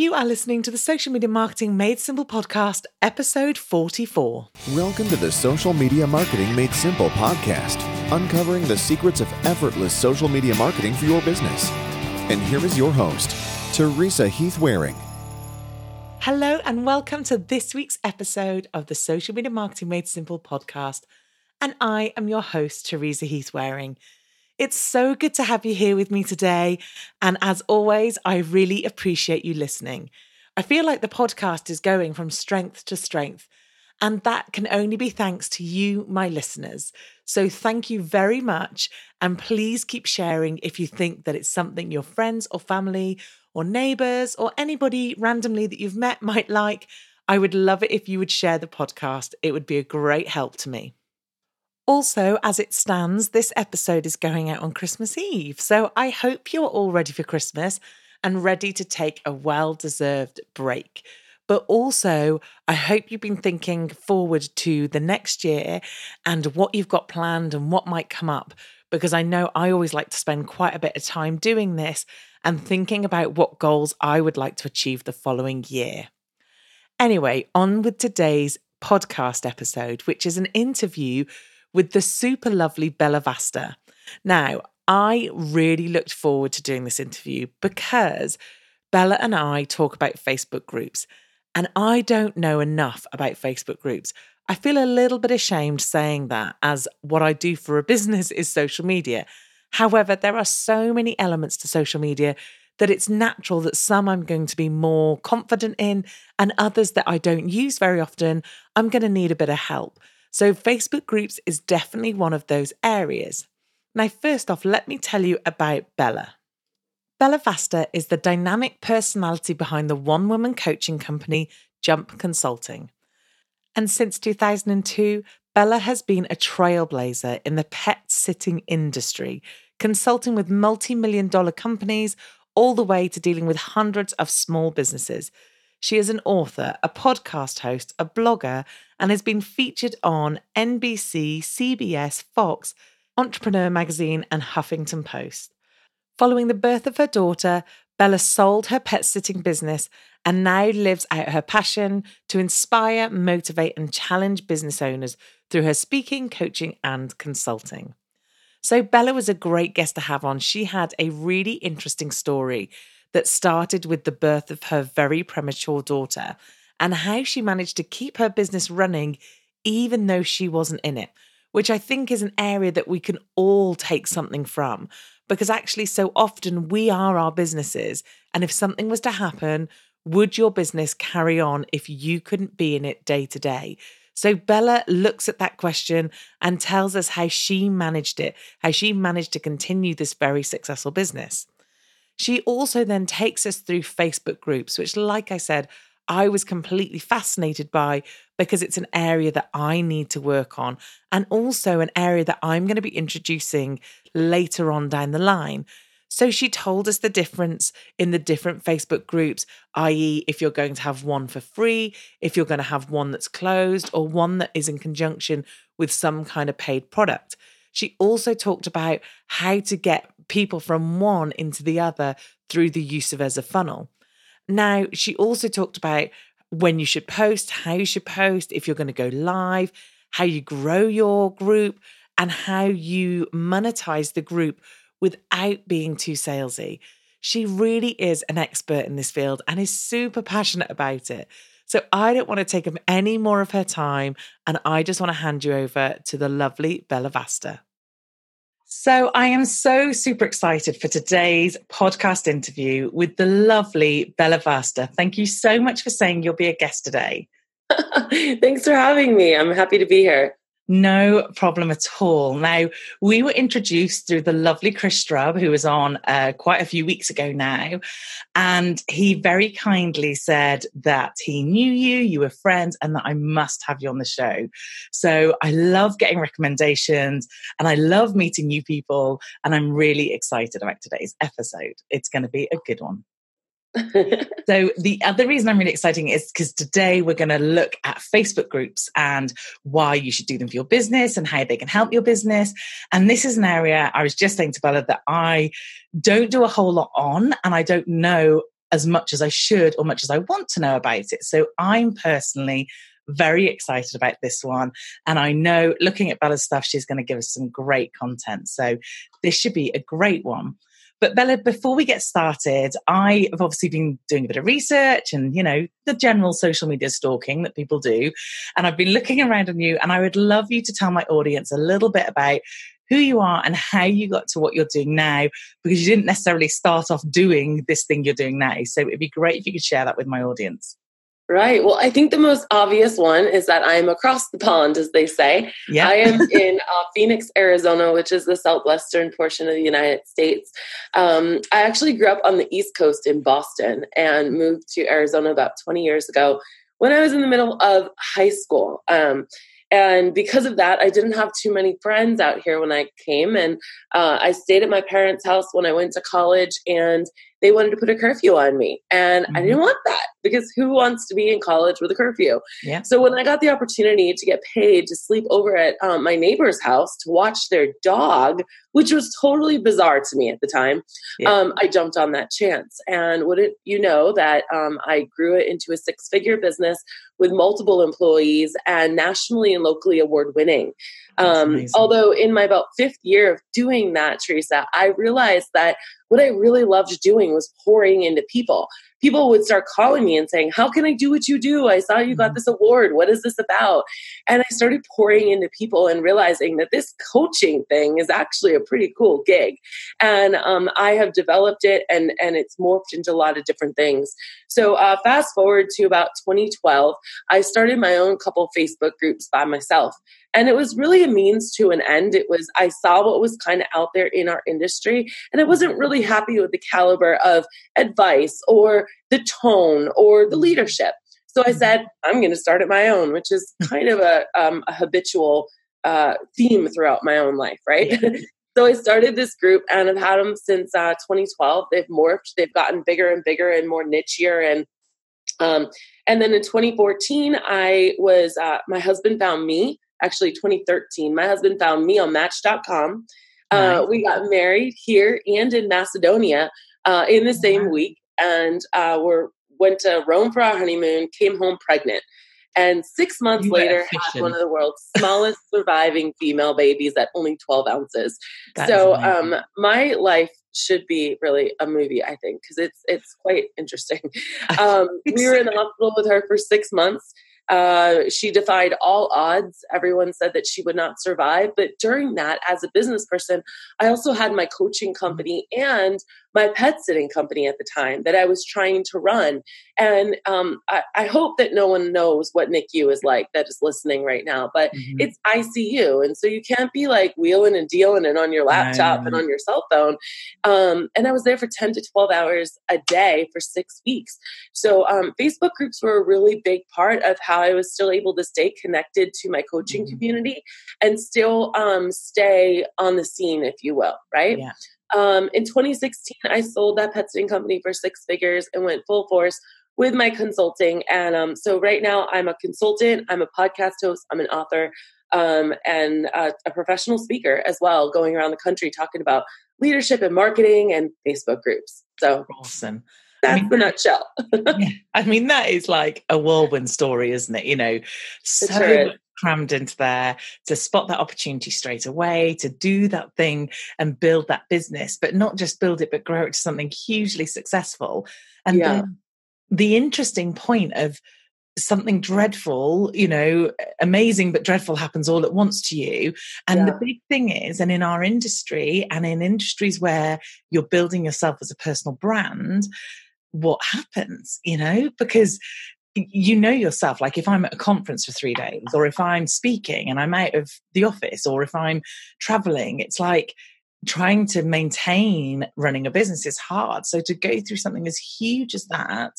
You are listening to the Social Media Marketing Made Simple podcast, episode 44. Welcome to the Social Media Marketing Made Simple podcast, uncovering the secrets of effortless social media marketing for your business. And here is your host, Teresa Heath Wareing. Hello, and welcome to this week's episode of the Social Media Marketing Made Simple podcast. And I am your host, Teresa Heath Wareing. It's so good to have you here with me today. And as always, I really appreciate you listening. I feel like the podcast is going from strength to strength. And that can only be thanks to you, my listeners. So thank you very much. And please keep sharing if you think that it's something your friends or family or neighbors or anybody randomly that you've met might like. I would love it if you would share the podcast. It would be a great help to me. Also, as it stands, this episode is going out on Christmas Eve. So I hope you're all ready for Christmas and ready to take a well deserved break. But also, I hope you've been thinking forward to the next year and what you've got planned and what might come up. Because I know I always like to spend quite a bit of time doing this and thinking about what goals I would like to achieve the following year. Anyway, on with today's podcast episode, which is an interview with the super lovely Bella Vasta. Now, I really looked forward to doing this interview because Bella and I talk about Facebook groups, and I don't know enough about Facebook groups. I feel a little bit ashamed saying that, as what I do for a business is social media. However, there are so many elements to social media that it's natural that some I'm going to be more confident in, and others that I don't use very often, I'm going to need a bit of help. So, Facebook groups is definitely one of those areas. Now, first off, let me tell you about Bella. Bella Vasta is the dynamic personality behind the one woman coaching company Jump Consulting. And since 2002, Bella has been a trailblazer in the pet sitting industry, consulting with multi million dollar companies all the way to dealing with hundreds of small businesses she is an author, a podcast host, a blogger, and has been featured on NBC, CBS, Fox, Entrepreneur Magazine, and Huffington Post. Following the birth of her daughter, Bella sold her pet sitting business and now lives out her passion to inspire, motivate, and challenge business owners through her speaking, coaching, and consulting. So, Bella was a great guest to have on. She had a really interesting story that started with the birth of her very premature daughter and how she managed to keep her business running even though she wasn't in it, which I think is an area that we can all take something from. Because actually, so often we are our businesses. And if something was to happen, would your business carry on if you couldn't be in it day to day? So Bella looks at that question and tells us how she managed it, how she managed to continue this very successful business. She also then takes us through Facebook groups, which, like I said, I was completely fascinated by because it's an area that I need to work on and also an area that I'm going to be introducing later on down the line. So she told us the difference in the different Facebook groups, i.e., if you're going to have one for free, if you're going to have one that's closed, or one that is in conjunction with some kind of paid product. She also talked about how to get people from one into the other through the use of as a funnel. Now, she also talked about when you should post, how you should post, if you're going to go live, how you grow your group, and how you monetize the group without being too salesy. She really is an expert in this field and is super passionate about it. So I don't want to take up any more of her time, and I just want to hand you over to the lovely Bella Vasta. So I am so super excited for today's podcast interview with the lovely Bella Vasta. Thank you so much for saying you'll be a guest today. Thanks for having me. I'm happy to be here. No problem at all. Now, we were introduced through the lovely Chris Strub, who was on uh, quite a few weeks ago now. And he very kindly said that he knew you, you were friends, and that I must have you on the show. So I love getting recommendations and I love meeting new people. And I'm really excited about today's episode. It's going to be a good one. so the other reason I'm really exciting is because today we're going to look at Facebook groups and why you should do them for your business and how they can help your business. And this is an area I was just saying to Bella that I don't do a whole lot on and I don't know as much as I should or much as I want to know about it. So I'm personally very excited about this one. And I know looking at Bella's stuff, she's going to give us some great content. So this should be a great one. But Bella, before we get started, I have obviously been doing a bit of research and, you know, the general social media stalking that people do. And I've been looking around on you and I would love you to tell my audience a little bit about who you are and how you got to what you're doing now, because you didn't necessarily start off doing this thing you're doing now. So it'd be great if you could share that with my audience. Right. Well, I think the most obvious one is that I'm across the pond, as they say. Yeah. I am in uh, Phoenix, Arizona, which is the southwestern portion of the United States. Um, I actually grew up on the East Coast in Boston and moved to Arizona about 20 years ago when I was in the middle of high school. Um, and because of that, I didn't have too many friends out here when I came. And uh, I stayed at my parents' house when I went to college. And they wanted to put a curfew on me. And mm-hmm. I didn't want that because who wants to be in college with a curfew? Yeah. So when I got the opportunity to get paid to sleep over at um, my neighbor's house to watch their dog, which was totally bizarre to me at the time, yeah. um, I jumped on that chance. And wouldn't you know that um, I grew it into a six figure business with multiple employees and nationally and locally award winning. Um, although in my about fifth year of doing that, Teresa, I realized that what I really loved doing was pouring into people. People would start calling me and saying, How can I do what you do? I saw you got mm-hmm. this award. What is this about? And I started pouring into people and realizing that this coaching thing is actually a pretty cool gig. And um, I have developed it and, and it's morphed into a lot of different things. So, uh, fast forward to about 2012, I started my own couple Facebook groups by myself. And it was really a means to an end. It was, I saw what was kind of out there in our industry, and I wasn't really happy with the caliber of advice or the tone or the leadership. So I said, I'm going to start at my own, which is kind of a, um, a habitual uh, theme throughout my own life, right? Yeah. so I started this group and I've had them since uh, 2012. They've morphed, they've gotten bigger and bigger and more nichier. And um, and then in 2014, I was uh, my husband found me actually 2013. My husband found me on Match.com. Uh, we got married here and in Macedonia uh, in the same week, and uh, we went to Rome for our honeymoon. Came home pregnant, and six months you later had one of the world's smallest surviving female babies at only 12 ounces. That so um, my life should be really a movie, I think, because it's it's quite interesting. Um, we were in the hospital with her for six months. Uh, she defied all odds. Everyone said that she would not survive. But during that, as a business person, I also had my coaching company and my pet sitting company at the time that I was trying to run. And um, I, I, hope that no one knows what NICU is like that is listening right now, but mm-hmm. it's ICU. And so you can't be like wheeling and dealing and on your laptop and on your cell phone. Um, and I was there for 10 to 12 hours a day for six weeks. So um, Facebook groups were a really big part of how I was still able to stay connected to my coaching mm-hmm. community and still um, stay on the scene, if you will, right? Yeah. Um, in 2016, I sold that pet sitting company for six figures and went full force with my consulting. And um, so right now, I'm a consultant, I'm a podcast host, I'm an author, um, and uh, a professional speaker as well, going around the country talking about leadership and marketing and Facebook groups. So awesome. That's I mean, the nutshell. yeah, I mean, that is like a whirlwind story, isn't it? You know, so sure crammed into there to spot that opportunity straight away, to do that thing and build that business, but not just build it, but grow it to something hugely successful. And yeah. then the interesting point of something dreadful, you know, amazing but dreadful happens all at once to you. And yeah. the big thing is, and in our industry and in industries where you're building yourself as a personal brand, what happens, you know, because you know yourself like if i'm at a conference for three days or if i'm speaking and i'm out of the office or if i'm traveling it's like trying to maintain running a business is hard so to go through something as huge as that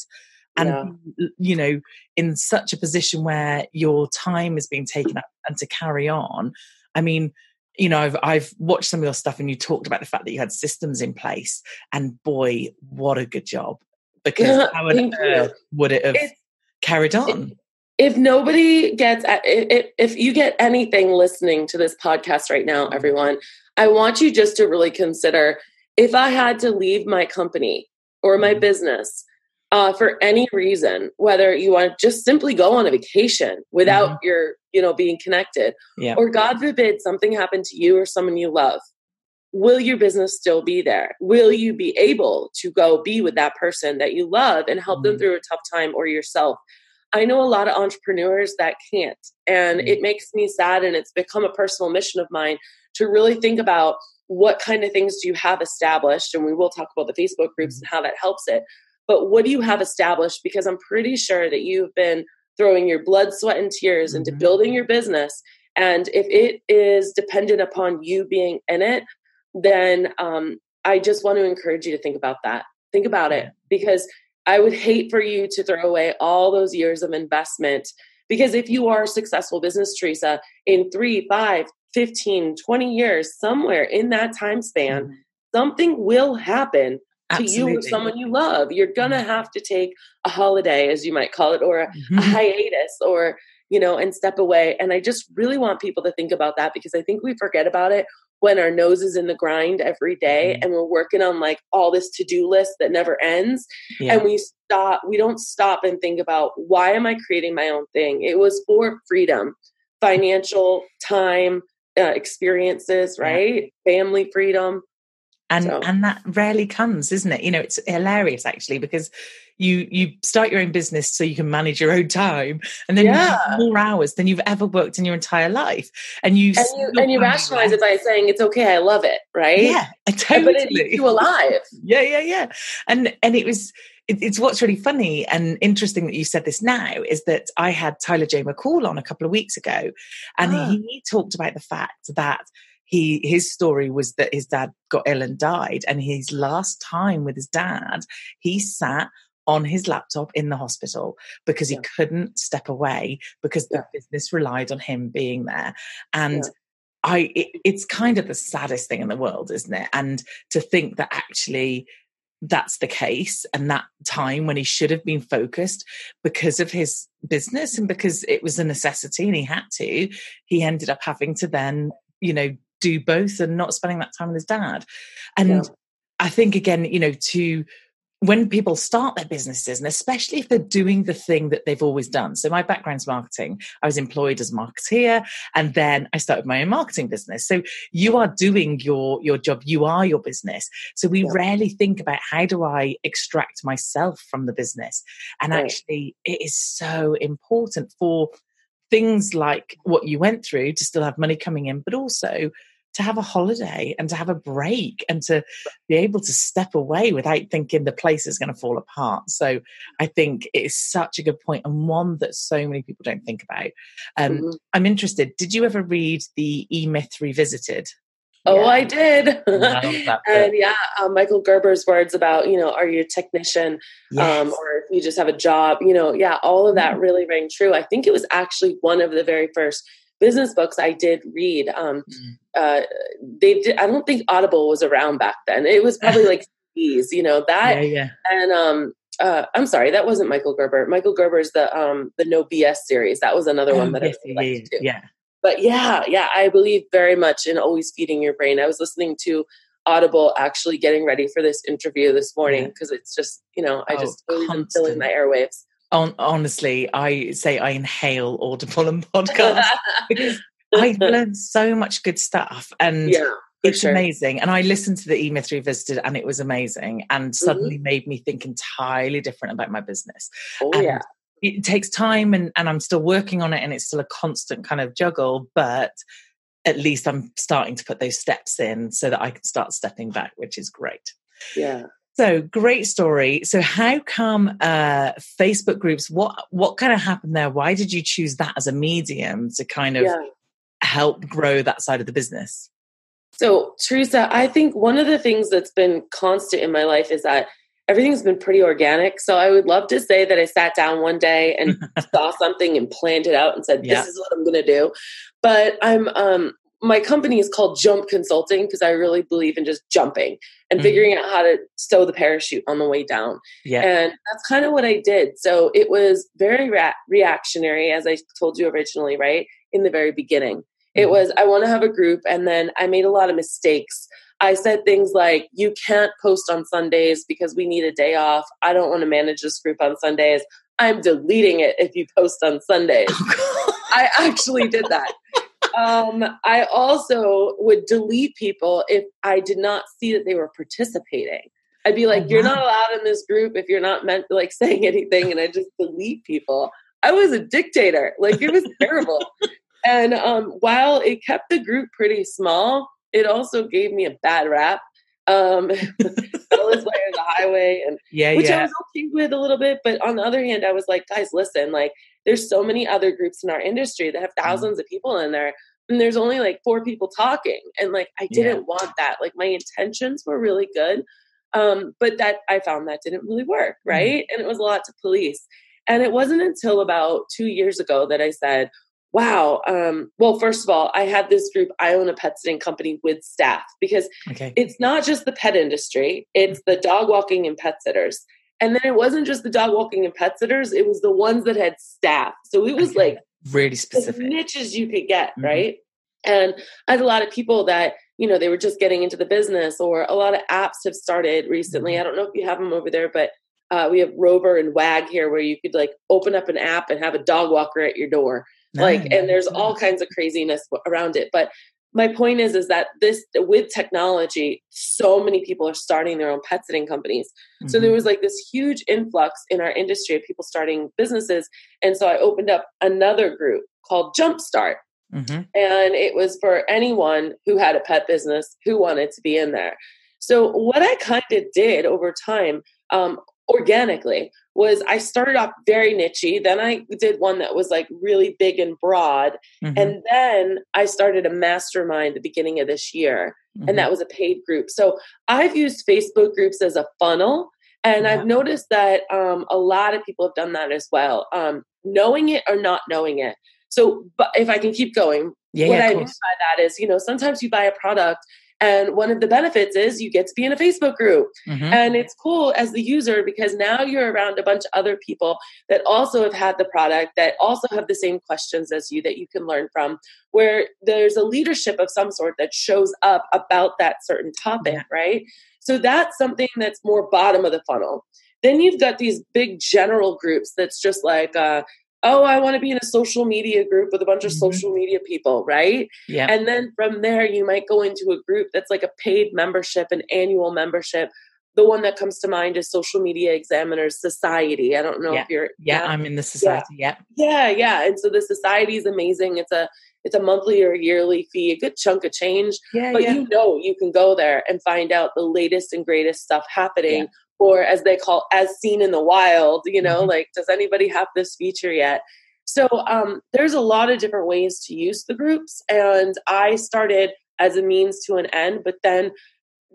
and yeah. you know in such a position where your time is being taken up and to carry on i mean you know I've, I've watched some of your stuff and you talked about the fact that you had systems in place and boy what a good job because how on earth would it have it's, carried on. If nobody gets, if, if you get anything listening to this podcast right now, mm-hmm. everyone, I want you just to really consider if I had to leave my company or my mm-hmm. business uh, for any reason, whether you want to just simply go on a vacation without mm-hmm. your, you know, being connected, yeah. or God forbid something happened to you or someone you love, will your business still be there? Will you be able to go be with that person that you love and help them through a tough time or yourself? I know a lot of entrepreneurs that can't. And mm-hmm. it makes me sad. And it's become a personal mission of mine to really think about what kind of things do you have established. And we will talk about the Facebook groups mm-hmm. and how that helps it. But what do you have established? Because I'm pretty sure that you've been throwing your blood, sweat, and tears into mm-hmm. building your business. And if it is dependent upon you being in it, then um, I just want to encourage you to think about that. Think about it because I would hate for you to throw away all those years of investment because if you are a successful business, Teresa, in three, five, 15, 20 years, somewhere in that time span, mm-hmm. something will happen Absolutely. to you or someone you love. You're going to mm-hmm. have to take a holiday, as you might call it, or a, mm-hmm. a hiatus, or you know, and step away. And I just really want people to think about that because I think we forget about it when our nose is in the grind every day mm-hmm. and we're working on like all this to-do list that never ends yeah. and we stop we don't stop and think about why am i creating my own thing it was for freedom financial time uh, experiences right yeah. family freedom and so. and that rarely comes isn't it you know it's hilarious actually because you you start your own business so you can manage your own time and then yeah. you have more hours than you've ever worked in your entire life and you and you, and you rationalize it by saying it's okay i love it right yeah totally. but it you alive yeah yeah yeah and and it was it's what's really funny and interesting that you said this now is that I had Tyler J. McCall on a couple of weeks ago, and ah. he talked about the fact that he his story was that his dad got ill and died, and his last time with his dad, he sat on his laptop in the hospital because he yeah. couldn't step away because the yeah. business relied on him being there. And yeah. I, it, it's kind of the saddest thing in the world, isn't it? And to think that actually that's the case and that time when he should have been focused because of his business and because it was a necessity and he had to, he ended up having to then, you know, do both and not spending that time with his dad. And I think again, you know, to when people start their businesses, and especially if they're doing the thing that they've always done. So my background's marketing. I was employed as a marketeer, and then I started my own marketing business. So you are doing your your job. You are your business. So we yeah. rarely think about how do I extract myself from the business. And right. actually, it is so important for things like what you went through to still have money coming in, but also to have a holiday and to have a break and to be able to step away without thinking the place is going to fall apart. So I think it is such a good point and one that so many people don't think about. Um, mm-hmm. I'm interested. Did you ever read the E Myth Revisited? Oh, yeah. I did. and yeah, um, Michael Gerber's words about, you know, are you a technician um, yes. um, or you just have a job, you know, yeah, all of that mm-hmm. really rang true. I think it was actually one of the very first business books I did read. Um, mm. uh, they did, I don't think Audible was around back then. It was probably like these, you know, that. Yeah, yeah. And um, uh, I'm sorry, that wasn't Michael Gerber. Michael Gerber's the um, the No BS series. That was another oh, one that yes, I really liked too. Yeah. But yeah, yeah, I believe very much in always feeding your brain. I was listening to Audible actually getting ready for this interview this morning because it's just, you know, I oh, just always am filling my airwaves. On, honestly, I say I inhale Audible and podcasts because I've learned so much good stuff. And yeah, it's sure. amazing. And I listened to the E Myth Revisited and it was amazing and suddenly mm-hmm. made me think entirely different about my business. Oh, and yeah it takes time and, and I'm still working on it and it's still a constant kind of juggle, but at least I'm starting to put those steps in so that I can start stepping back, which is great. Yeah. So great story. So how come uh, Facebook groups? What what kind of happened there? Why did you choose that as a medium to kind of yeah. help grow that side of the business? So Teresa, I think one of the things that's been constant in my life is that everything's been pretty organic. So I would love to say that I sat down one day and saw something and planned it out and said, "This yeah. is what I'm going to do." But I'm um my company is called Jump Consulting because I really believe in just jumping and mm-hmm. figuring out how to stow the parachute on the way down. Yeah. And that's kind of what I did. So it was very ra- reactionary, as I told you originally, right? In the very beginning. Mm-hmm. It was, I want to have a group. And then I made a lot of mistakes I said things like, you can't post on Sundays because we need a day off. I don't want to manage this group on Sundays. I'm deleting it if you post on Sundays. I actually did that. Um, I also would delete people if I did not see that they were participating. I'd be like, oh, you're not allowed in this group if you're not meant like saying anything, and I just delete people. I was a dictator. Like it was terrible. And um, while it kept the group pretty small, it also gave me a bad rap. Um, Bella's Way the Highway, and yeah, which yeah. I was okay with a little bit. But on the other hand, I was like, guys, listen, like, there's so many other groups in our industry that have 1000s mm. of people in there, and there's only like four people talking, and like, I didn't yeah. want that. Like, my intentions were really good, um, but that I found that didn't really work, mm. right? Mm. And it was a lot to police. And it wasn't until about two years ago that I said, wow um, well first of all i had this group i own a pet sitting company with staff because okay. it's not just the pet industry it's the dog walking and pet sitters and then it wasn't just the dog walking and pet sitters it was the ones that had staff. So it was okay. like really specific. niches you could get mm-hmm. right? And i had a lot of people that you know they were just getting into the business or a lot of apps have started recently. Mm-hmm. i don't know if you have them over there but uh, we have rover and wag here where you could like open up an app and have a dog walker at your door. Like and there's all kinds of craziness around it. But my point is is that this with technology so many people are starting their own pet sitting companies mm-hmm. so there mm-hmm. was like this huge influx in our industry of people starting businesses and so i opened up another group called jumpstart mm-hmm. and it was for anyone who had a pet business who wanted to be in there so what i kind of did over time um, organically was I started off very nichey. Then I did one that was like really big and broad. Mm-hmm. And then I started a mastermind the beginning of this year. Mm-hmm. And that was a paid group. So I've used Facebook groups as a funnel. And yeah. I've noticed that um, a lot of people have done that as well, um, knowing it or not knowing it. So, but if I can keep going, yeah, what yeah, I mean by that is, you know, sometimes you buy a product and one of the benefits is you get to be in a Facebook group. Mm-hmm. And it's cool as the user because now you're around a bunch of other people that also have had the product, that also have the same questions as you that you can learn from, where there's a leadership of some sort that shows up about that certain topic, yeah. right? So that's something that's more bottom of the funnel. Then you've got these big general groups that's just like, uh, oh, I want to be in a social media group with a bunch of mm-hmm. social media people, right? Yeah. And then from there, you might go into a group that's like a paid membership, an annual membership. the one that comes to mind is Social Media Examiners Society. I don't know yeah. if you're. Yeah, I'm in the society. Yeah. yeah, yeah, and so the society is amazing. It's a it's a monthly or yearly fee, a good chunk of change. Yeah, but yeah. you know you can go there and find out the latest and greatest stuff happening, or as they call, as seen in the wild. You know, mm-hmm. like does anybody have this feature yet? So um, there's a lot of different ways to use the groups, and I started as a means to an end, but then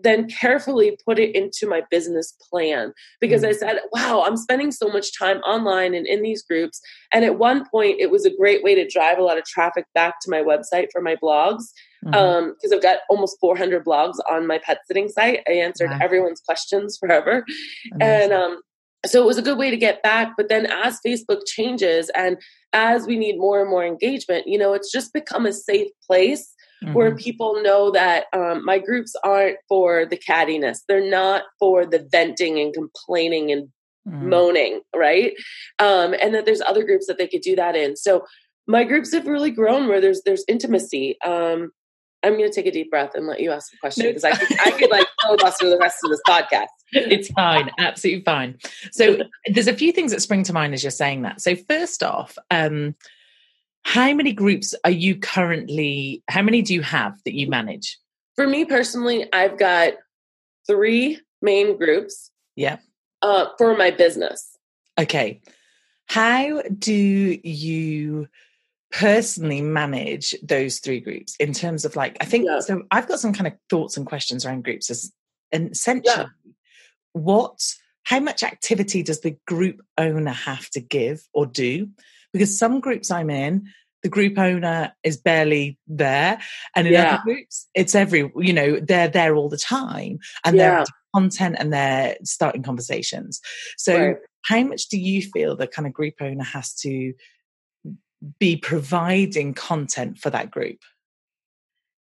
then carefully put it into my business plan because mm-hmm. I said, wow, I'm spending so much time online and in these groups. And at one point, it was a great way to drive a lot of traffic back to my website for my blogs because mm-hmm. um, I've got almost 400 blogs on my pet sitting site. I answered wow. everyone's questions forever. Amazing. And um, so it was a good way to get back. But then as Facebook changes and as we need more and more engagement, you know, it's just become a safe place mm-hmm. where people know that um, my groups aren't for the cattiness. They're not for the venting and complaining and mm-hmm. moaning, right? Um, and that there's other groups that they could do that in. So my groups have really grown where there's there's intimacy. Um, I'm going to take a deep breath and let you ask the question because I could, I could like filibuster the rest of this podcast. It's fine, absolutely fine. So there's a few things that spring to mind as you're saying that. So first off, um, how many groups are you currently, how many do you have that you manage? For me personally, I've got three main groups. Yeah. Uh, for my business. Okay. How do you personally manage those three groups in terms of like, I think, yeah. so I've got some kind of thoughts and questions around groups as and essentially yeah. what, how much activity does the group owner have to give or do? Because some groups I'm in, the group owner is barely there. And in yeah. other groups, it's every, you know, they're there all the time and yeah. they're content and they're starting conversations. So, right. how much do you feel the kind of group owner has to be providing content for that group?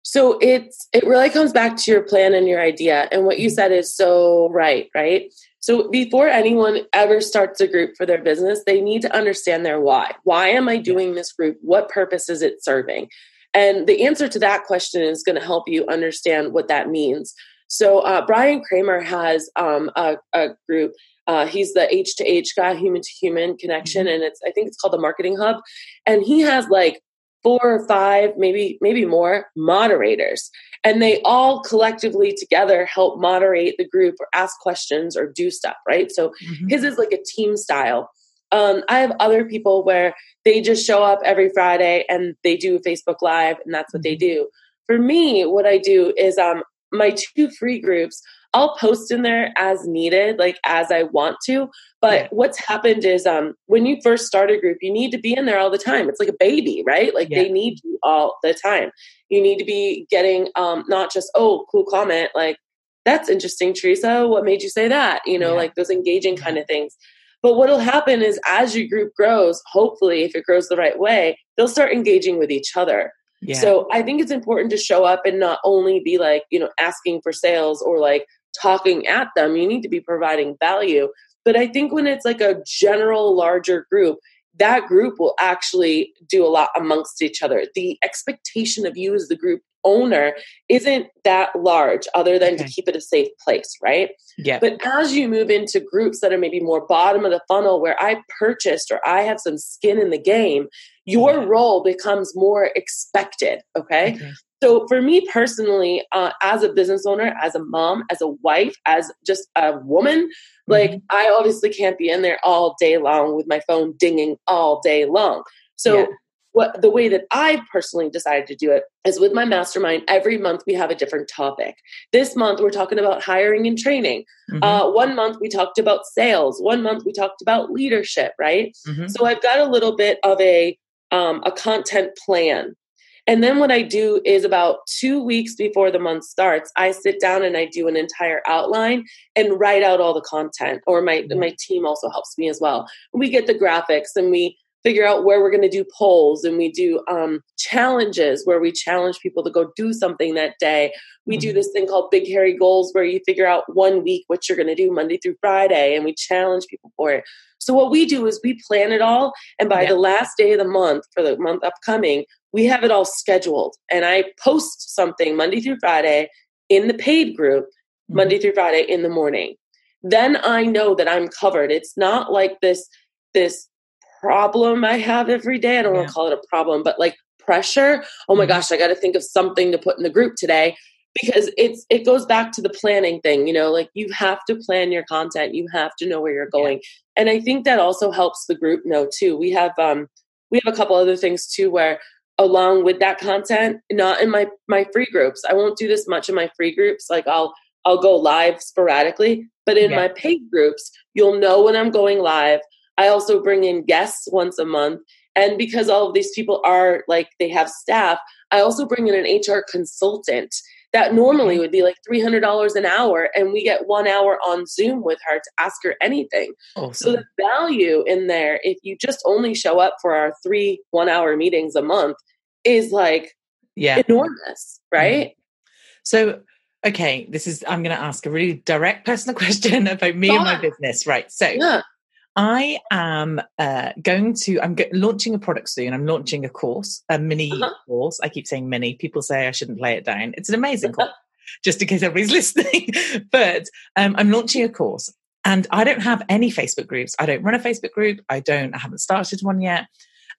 So it's it really comes back to your plan and your idea. And what you mm-hmm. said is so right, right? So before anyone ever starts a group for their business, they need to understand their why. Why am I doing this group? What purpose is it serving? And the answer to that question is going to help you understand what that means. So uh, Bryan Kramer has um, a, a, group. Uh, he's the H to H guy, human to human connection, mm-hmm. and it's I think it's called the Marketing Hub. And he has like four or five, maybe maybe more moderators, and they all collectively together help moderate the group or ask questions or do stuff. Right. So mm-hmm. his is like a team style. Um, I have other people where they just show up every Friday and they do Facebook Live, and that's what they mm-hmm. do. For me, what I do is um, my two free groups I'll post in there as needed, like as I want to. But yeah. what's happened is um when you first start a group, you need to be in there all the time. It's like a baby, right? Like yeah. they need you all the time. You need to be getting um not just, oh, cool comment, like that's interesting, Teresa. What made you say that? You know, yeah. like those engaging kind of things. But what'll happen is as your group grows, hopefully, if it grows the right way, they'll start engaging with each other. Yeah. So I think it's important to show up and not only be like, you know, asking for sales or like talking at them. You need to be providing value. But I think when it's like a general larger group, that group will actually do a lot amongst each other. The expectation of you as the group owner isn't that large other than okay. to keep it a safe place, right? Yeah. But as you move into groups that are maybe more bottom of the funnel where I purchased or I have some skin in the game, your yeah. role becomes more expected, okay? okay. So for me personally, uh, as a business owner, as a mom, as a wife, as just a woman, like mm-hmm. I obviously can't be in there all day long with my phone dinging all day long. So yeah. what the way that I personally decided to do it is with my mastermind. Every month we have a different topic. This month we're talking about hiring and training. Mm-hmm. Uh, one month we talked about sales. One month we talked about leadership. Right. Mm-hmm. So I've got a little bit of a um, a content plan and then what I do is about two weeks before the month starts, I sit down and I do an entire outline and write out all the content. Or my mm-hmm. my team also helps me as well. We get the graphics and we figure out where we're going to do polls and we do um, challenges where we challenge people to go do something that day. We mm-hmm. do this thing called Big Hairy Goals where you figure out one week what you're going to do Monday through Friday and we challenge people for it. So what we do is we plan it all and by yeah. the last day of the month for the month upcoming, we have it all scheduled. And I post something Monday through Friday in the paid group, mm-hmm. Monday through Friday in the morning. then I know that I'm covered. It's not like this this problem I have every day. I don't yeah. want to call it a problem, but like pressure. Oh my mm-hmm. gosh, I got to think of something to put in the group today because it's it goes back to the planning thing, you know, like you have to plan your content, you have to know where you're going. Yeah. And I think that also helps the group know too. We have um we have a couple other things too where along with that content, not in my my free groups. I won't do this much in my free groups. Like I'll I'll go live sporadically, but in yeah. my paid groups, you'll know when I'm going live. I also bring in guests once a month. And because all of these people are like, they have staff, I also bring in an HR consultant that normally mm-hmm. would be like $300 an hour. And we get one hour on Zoom with her to ask her anything. Awesome. So the value in there, if you just only show up for our three one hour meetings a month, is like yeah. enormous, right? Mm-hmm. So, okay, this is, I'm going to ask a really direct personal question about me and my business. Right. So, yeah. I am uh, going to, I'm launching a product soon. I'm launching a course, a mini uh-huh. course. I keep saying mini. People say I shouldn't play it down. It's an amazing course, just in case everybody's listening. but um, I'm launching a course and I don't have any Facebook groups. I don't run a Facebook group. I don't, I haven't started one yet.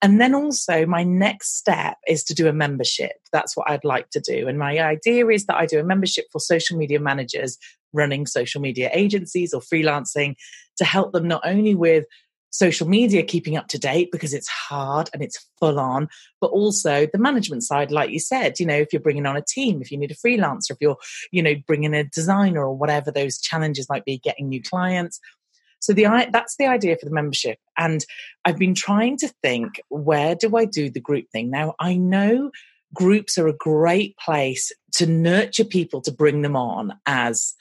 And then also, my next step is to do a membership. That's what I'd like to do. And my idea is that I do a membership for social media managers running social media agencies or freelancing to help them not only with social media keeping up to date because it's hard and it's full on but also the management side like you said you know if you're bringing on a team if you need a freelancer if you're you know bringing a designer or whatever those challenges might be getting new clients so the that's the idea for the membership. And I've been trying to think, where do I do the group thing? Now I know groups are a great place to nurture people to bring them on as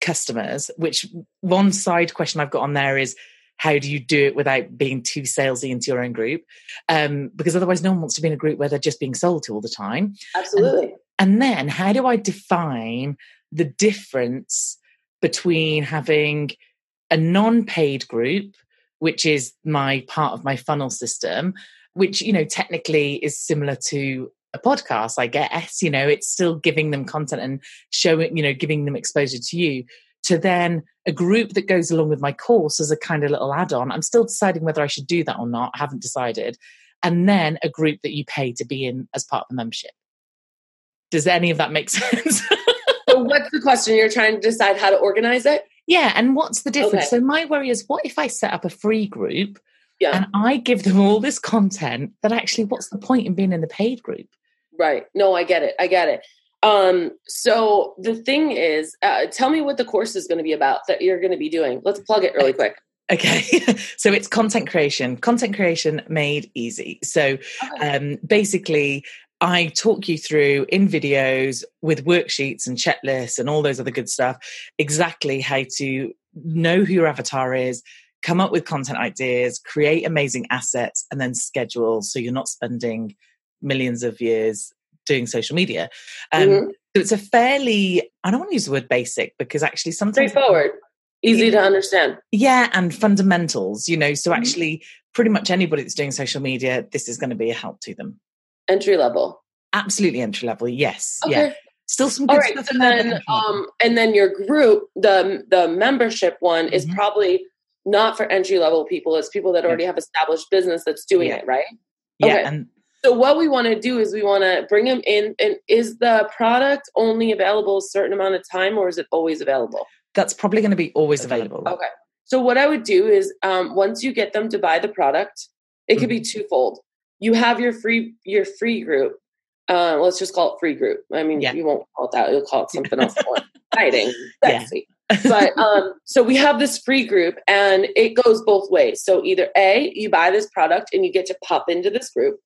customers, which one side question I've got on there is how do you do it without being too salesy into your own group? Um, because otherwise, no one wants to be in a group where they're just being sold to all the time. Absolutely. And, and then, how do I define the difference between having a non-paid group which is my part of my funnel system which you know technically is similar to a podcast i guess. You know it's still giving them content and showing you know giving them exposure to you. To then a group that goes along with my course as a kind of little add-on i'm still deciding whether i should do that or not i haven't decided. And then a group that you pay to be in as part of the membership. Does any of that make sense? So what's the question? You're trying to decide how to organize it yeah. And what's the difference? Okay. So my worry is what if I set up a free group yeah. and I give them all this content that actually what's the point in being in the paid group? Right. No, I get it. I get it. Um, so the thing is, uh, tell me what the course is going to be about that you're going to be doing. Let's plug it really quick. Okay, so it's content creation, content creation made easy. So um, basically, I talk you through in videos with worksheets and checklists and all those other good stuff exactly how to know who your avatar is, come up with content ideas, create amazing assets, and then schedule so you're not spending millions of years doing social media. Um, mm-hmm. So it's a fairly, I don't want to use the word basic because actually sometimes. Straightforward. Easy to understand. Yeah, and fundamentals, you know. So mm-hmm. actually, pretty much anybody that's doing social media, this is going to be a help to them entry level absolutely entry level yes okay. yeah still some good All right, stuff so then um and then your group the the membership one mm-hmm. is probably not for entry level people it's people that already yeah. have established business that's doing yeah. it right yeah okay. and so what we want to do is we want to bring them in and is the product only available a certain amount of time or is it always available that's probably going to be always available okay so what i would do is um, once you get them to buy the product it could mm-hmm. be twofold you have your free your free group. Uh, let's just call it free group. I mean, yeah. you won't call it that. You'll call it something else more exciting, sexy. Yeah. but um, so we have this free group, and it goes both ways. So either a, you buy this product and you get to pop into this group,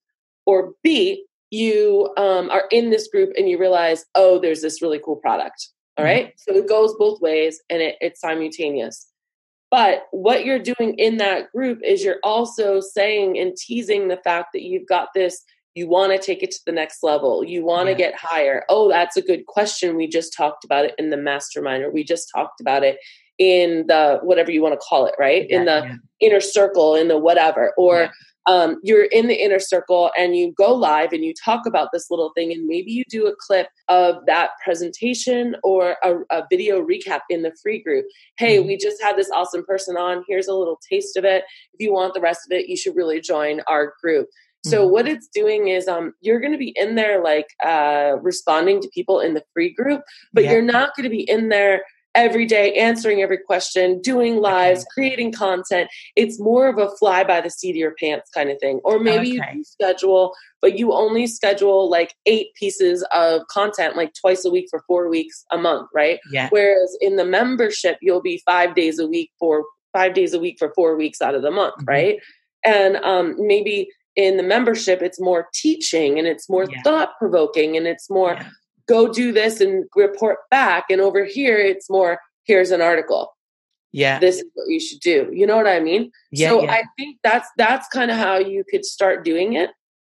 or b, you um, are in this group and you realize, oh, there's this really cool product. All mm-hmm. right? So it goes both ways, and it, it's simultaneous. But what you're doing in that group is you're also saying and teasing the fact that you've got this, you want to take it to the next level, you want to yeah. get higher. Oh, that's a good question. We just talked about it in the mastermind, or we just talked about it in the whatever you want to call it, right? Yeah, in the yeah. inner circle, in the whatever. Or um, you're in the inner circle and you go live and you talk about this little thing and maybe you do a clip of that presentation or a, a video recap in the free group hey mm-hmm. we just had this awesome person on here's a little taste of it if you want the rest of it you should really join our group so mm-hmm. what it's doing is um you're going to be in there like uh responding to people in the free group but yeah. you're not going to be in there every day answering every question doing lives creating content it's more of a fly by the seat of your pants kind of thing or maybe okay. you schedule but you only schedule like eight pieces of content like twice a week for four weeks a month right yeah whereas in the membership you'll be five days a week for five days a week for four weeks out of the month mm-hmm. right and um, maybe in the membership it's more teaching and it's more yeah. thought provoking and it's more yeah. Go do this and report back. And over here it's more here's an article. Yeah. This is what you should do. You know what i mean? Yeah, so yeah. i think that's that's kind of how you could start doing it.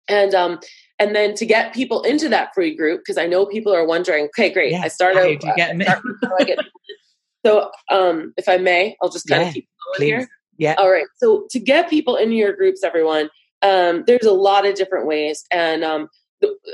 And um and then to get people into that free group because i know people are wondering okay great i start started uh, get so um if i may i'll just kind of keep going please. here. Yeah. All right. So to get people into your groups everyone um, there's a lot of different ways. And um,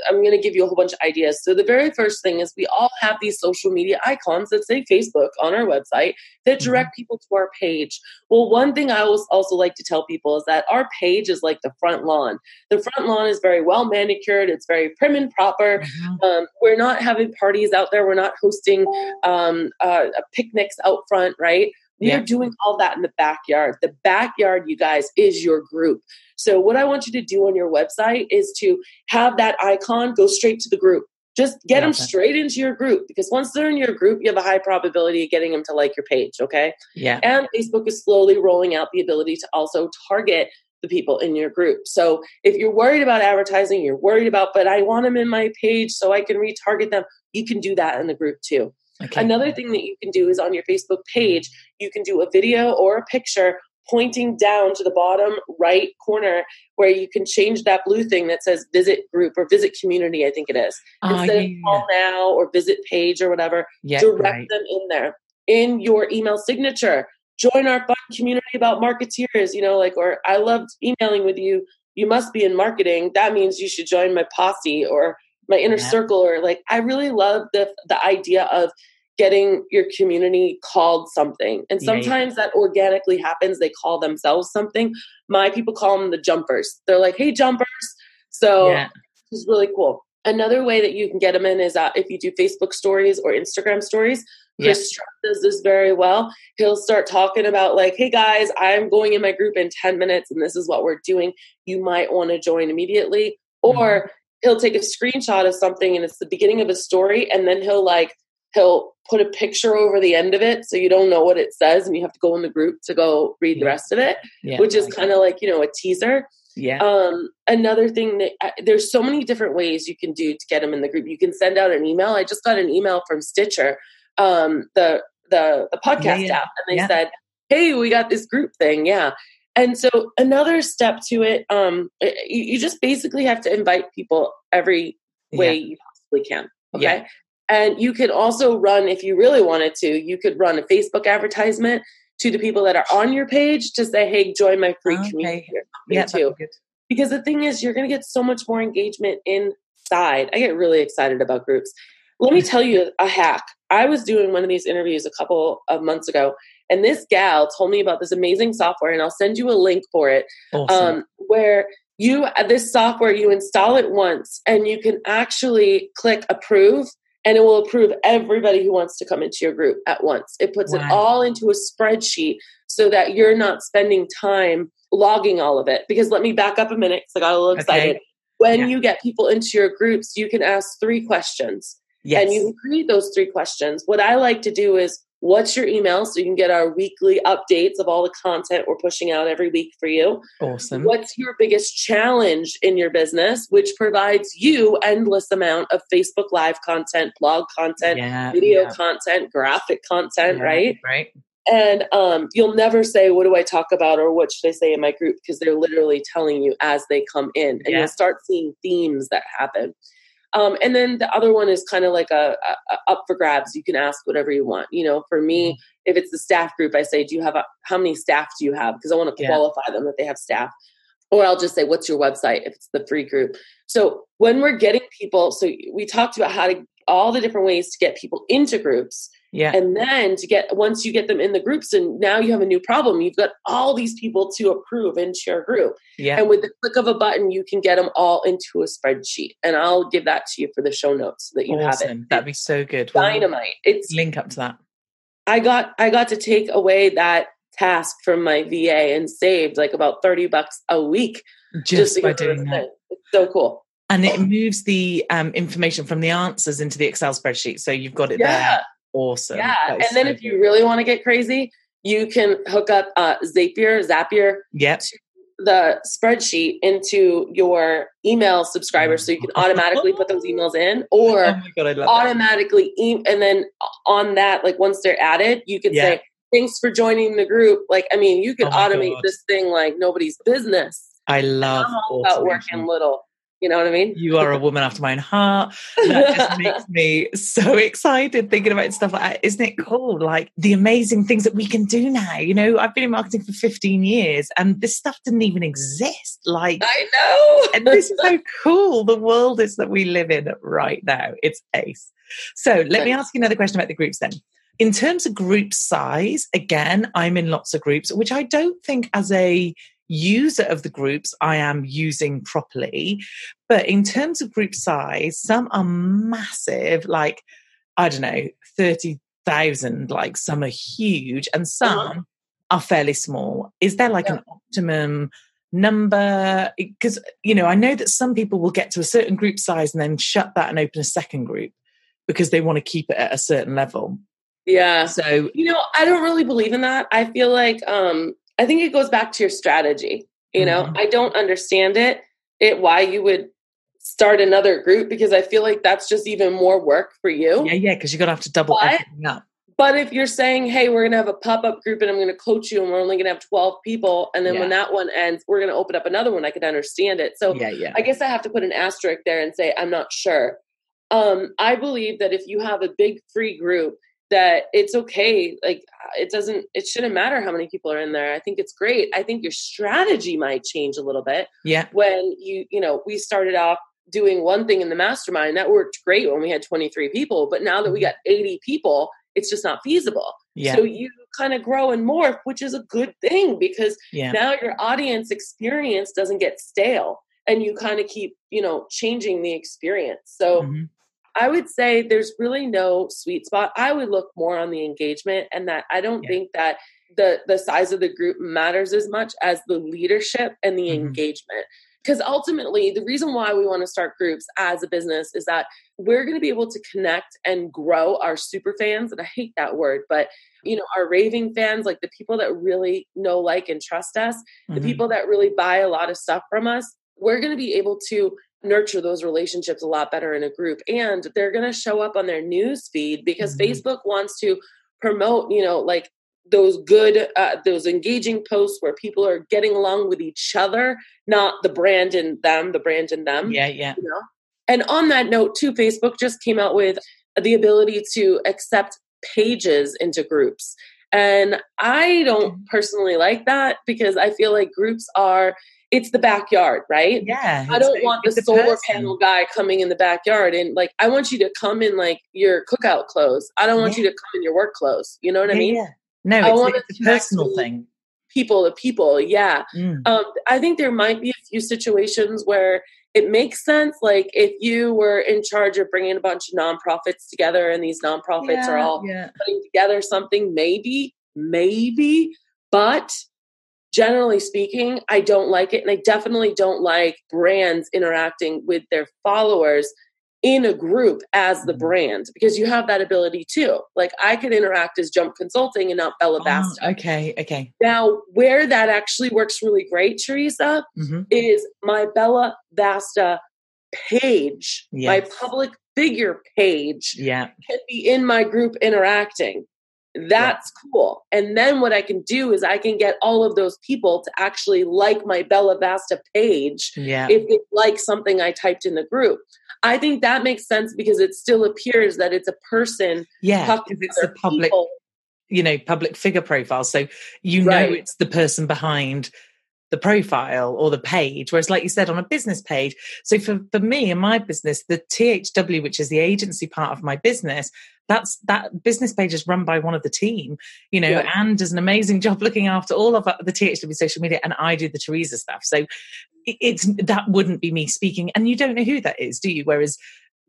i'm going to give you a whole bunch of ideas. So the very first thing is we all have these social media icons that say facebook on our website that mm-hmm. direct people to our page. Well one thing i always also like to tell people is that our page is like the front lawn. The front lawn is very well manicured. It's very prim and proper. Mm-hmm. um, we're not having parties out there. We're not hosting um, uh, picnics out front right we yeah. are doing all that in the backyard. The backyard, you guys, is your group. So, what I want you to do on your website is to have that icon go straight to the group. Just get yeah, them straight into your group because once they're in your group, you have a high probability of getting them to like your page. Okay. Yeah. And Facebook is slowly rolling out the ability to also target the people in your group. So if you're worried about advertising, you're worried about, but I want them in my page so I can retarget them, you can do that in the group too. Okay. Another thing that you can do is on your Facebook page, you can do a video or a picture pointing down to the bottom right corner where you can change that blue thing that says visit group or visit community, I think it is. Uh, Instead yeah. of call now or visit page or whatever, yeah, direct right. them in there in your email signature. Join our fun community about marketeers, you know, like, or I loved emailing with you. You must be in marketing. That means you should join my posse or my inner yeah. circle or like i really love the the idea of getting your community called something and sometimes yeah, yeah. that organically happens they call themselves something my people call them the jumpers they're like hey jumpers so yeah. it's really cool another way that you can get them in is uh, if you do facebook stories or instagram stories Chris yeah. does this very well. He'll start talking about like, "Hey guys, I'm going in my group in 10 minutes and this is what we're doing. You might want to join immediately." Or mm-hmm he'll take a screenshot of something and it's the beginning of a story and then he'll like he'll put a picture over the end of it so you don't know what it says and you have to go in the group to go read yeah. the rest of it yeah, which is kind of like you know a teaser. Yeah. Um another thing that uh, there's so many different ways you can do to get them in the group. You can send out an email. I just got an email from stitcher um the the the podcast yeah, app and they said hey we got this group thing. Yeah and so another step to it, um, you, you just basically have to invite people every way yeah. you possibly can. Okay. Yeah. And you could also run, if you really wanted to, you could run a Facebook advertisement to the people that are on your page to say, hey, join my free okay. community yeah, too. Because the thing is, you're going to get so much more engagement inside. I get really excited about groups. Let me tell you a hack. I was doing one of these interviews a couple of months ago, and this gal told me about this amazing software, and I'll send you a link for it. Awesome. Um, where you this software you install it once, and you can actually click approve, and it will approve everybody who wants to come into your group at once. It puts wow. it all into a spreadsheet so that you're not spending time logging all of it. Because let me back up a minute because I got a little excited. Okay. When yeah. you get people into your groups, you can ask three questions. Yes. And you can create those three questions. What I like to do is what's your email so you can get our weekly updates of all the content we're pushing out every week for you? Awesome. What's your biggest challenge in your business which provides you endless amount of facebook live content blog content yeah, video yeah. content graphic content yeah, right? right. And um, you'll never say what do i talk about or what should i say in my group? because they're literally telling you as they come in and you'll start seeing themes that happen um, and then the other one is kind of like a, a, a, up for grabs. You can ask whatever you want. You know, for me, mm-hmm. if it's the staff group, I say, "Do you have a, how many staff do you have?" Because I want to qualify yeah. them that they have staff. or I'll just say, what's your website if it's the free group. So when we're getting people, so we talked about how to all the different ways to get people into groups. Yeah. And then to get once you get them in the groups and now you have a new problem, you've got all these people to approve into your group. Yeah. And with the click of a button, you can get them all into a spreadsheet. And I'll give that to you for the show notes so that you awesome. have it. That'd be so good. Dynamite. It's link up to that. I got I got to take away that task from my VA and saved like about 30 bucks a week just, just by doing that. It's so cool. And it moves the um, information from the answers into the Excel spreadsheet. So you've got it yeah. there. Awesome. Yeah. And then so if you really want to get crazy, you can hook up uh, Zapier, Zapier yep. the spreadsheet into your email subscribers so you can automatically put those emails in or oh God, automatically e- and then on that like once they're added you can yeah. say thanks for joining the group like i mean you can Oh automate God. this thing like nobody's business I love about working little you know what i mean You are a woman after my own heart. That just makes me so excited thinking about stuff like that. Isn't it cool? Like the amazing things that we can do now. You know, I've been in marketing for 15 years and this stuff didn't even exist. Like, i know and this is so cool. The world is that we live in right now. It's ace. So let me ask you another question about the groups then. In terms of group size, again, I'm in lots of groups, which I don't think as a user of the groups I am using properly. But in terms of group size, some are massive, like, I don't know, 30,000, like some are huge, and some Uh-huh. are fairly small. Is there like Yeah. an optimum number? Because, you know, I know that some people will get to a certain group size and then shut that and open a second group because they want to keep it at a certain level. yeah So, you know i don't really believe in that i feel like um i think it goes back to your strategy you know Mhm. i don't understand it it why you would start another group because i feel like that's just even more work for you yeah, yeah, because you're going to have to double But- everything up. but if you're saying hey we're going to have a pop-up group and i'm going to coach you and we're only going to have 12 people and then when that one ends we're going to open up another one i could understand it so yeah, yeah. I guess I have to put an asterisk there and say I'm not sure. Um, I believe that if you have a big free group, that it's okay. Like it doesn't, it shouldn't matter how many people are in there. I think it's great. I think your strategy might change a little bit yeah. when you, you know, we started off doing one thing in the mastermind that worked great when we had 23 people, but now that we got 80 people, it's just not feasible. Yeah. So you kind of grow and morph, which is a good thing because yeah. now your audience experience doesn't get stale and you kind of keep you know changing the experience so Mhm. I would say there's really no sweet spot i would look more on the engagement and that i don't Yeah. think that the the size of the group matters as much as the leadership and the Mhm. engagement because ultimately the reason why we want to start groups as a business is that we're going to be able to connect and grow our super fans and i hate that word but you know our raving fans like the people that really know like and trust us the Mhm. people that really buy a lot of stuff from us, we're going to be able to nurture those relationships a lot better in a group. And they're going to show up on their news feed because Mhm. Facebook wants to promote, you know, like those good, uh, those engaging posts where people are getting along with each other, not the brand and them, the brand and them. Yeah, yeah. You know? And on that note, too, Facebook just came out with the ability to accept pages into groups. And I don't personally like that because I feel like groups are, it's the backyard, right? Yeah. I don't want the solar person. panel guy coming in the backyard and like I want you to come in like your cookout clothes. I don't want Yeah. you to come in your work clothes. You know what I mean? yeah. No, I it's, wanna it's a personal thing. People to people, yeah. Mm. Um, I think there might be a few situations where it makes sense. Like if you were in charge of bringing a bunch of nonprofits together, and these nonprofits are all yeah. putting together something, maybe, maybe, but generally speaking, I don't like it. And I definitely don't like brands interacting with their followers in a group as the Mhm. brand because you have that ability too. Like I could interact as Jump Consulting and not Bella Oh, okay, okay. Now, where that actually works really great, Teresa, hmm is my Bella Vasta page, my public figure page Yeah. can be in my group interacting. That's cool. And then what I can do is I can get all of those people to actually like my Bella Vasta page Yeah. if they like something I typed in the group. I think that makes sense because it still appears that it's a person yeah. Because it's a public, people. you know, public figure profile. So you know it's the person behind the profile or the page whereas like you said on a business page. So for for me in my business the thw which is the agency part of my business that's that business page is run by one of the team you know yeah. and does an amazing job looking after all of uh, the thw social media and i do the teresa stuff. So it's that wouldn't be me speaking and you don't know who that is do you? Whereas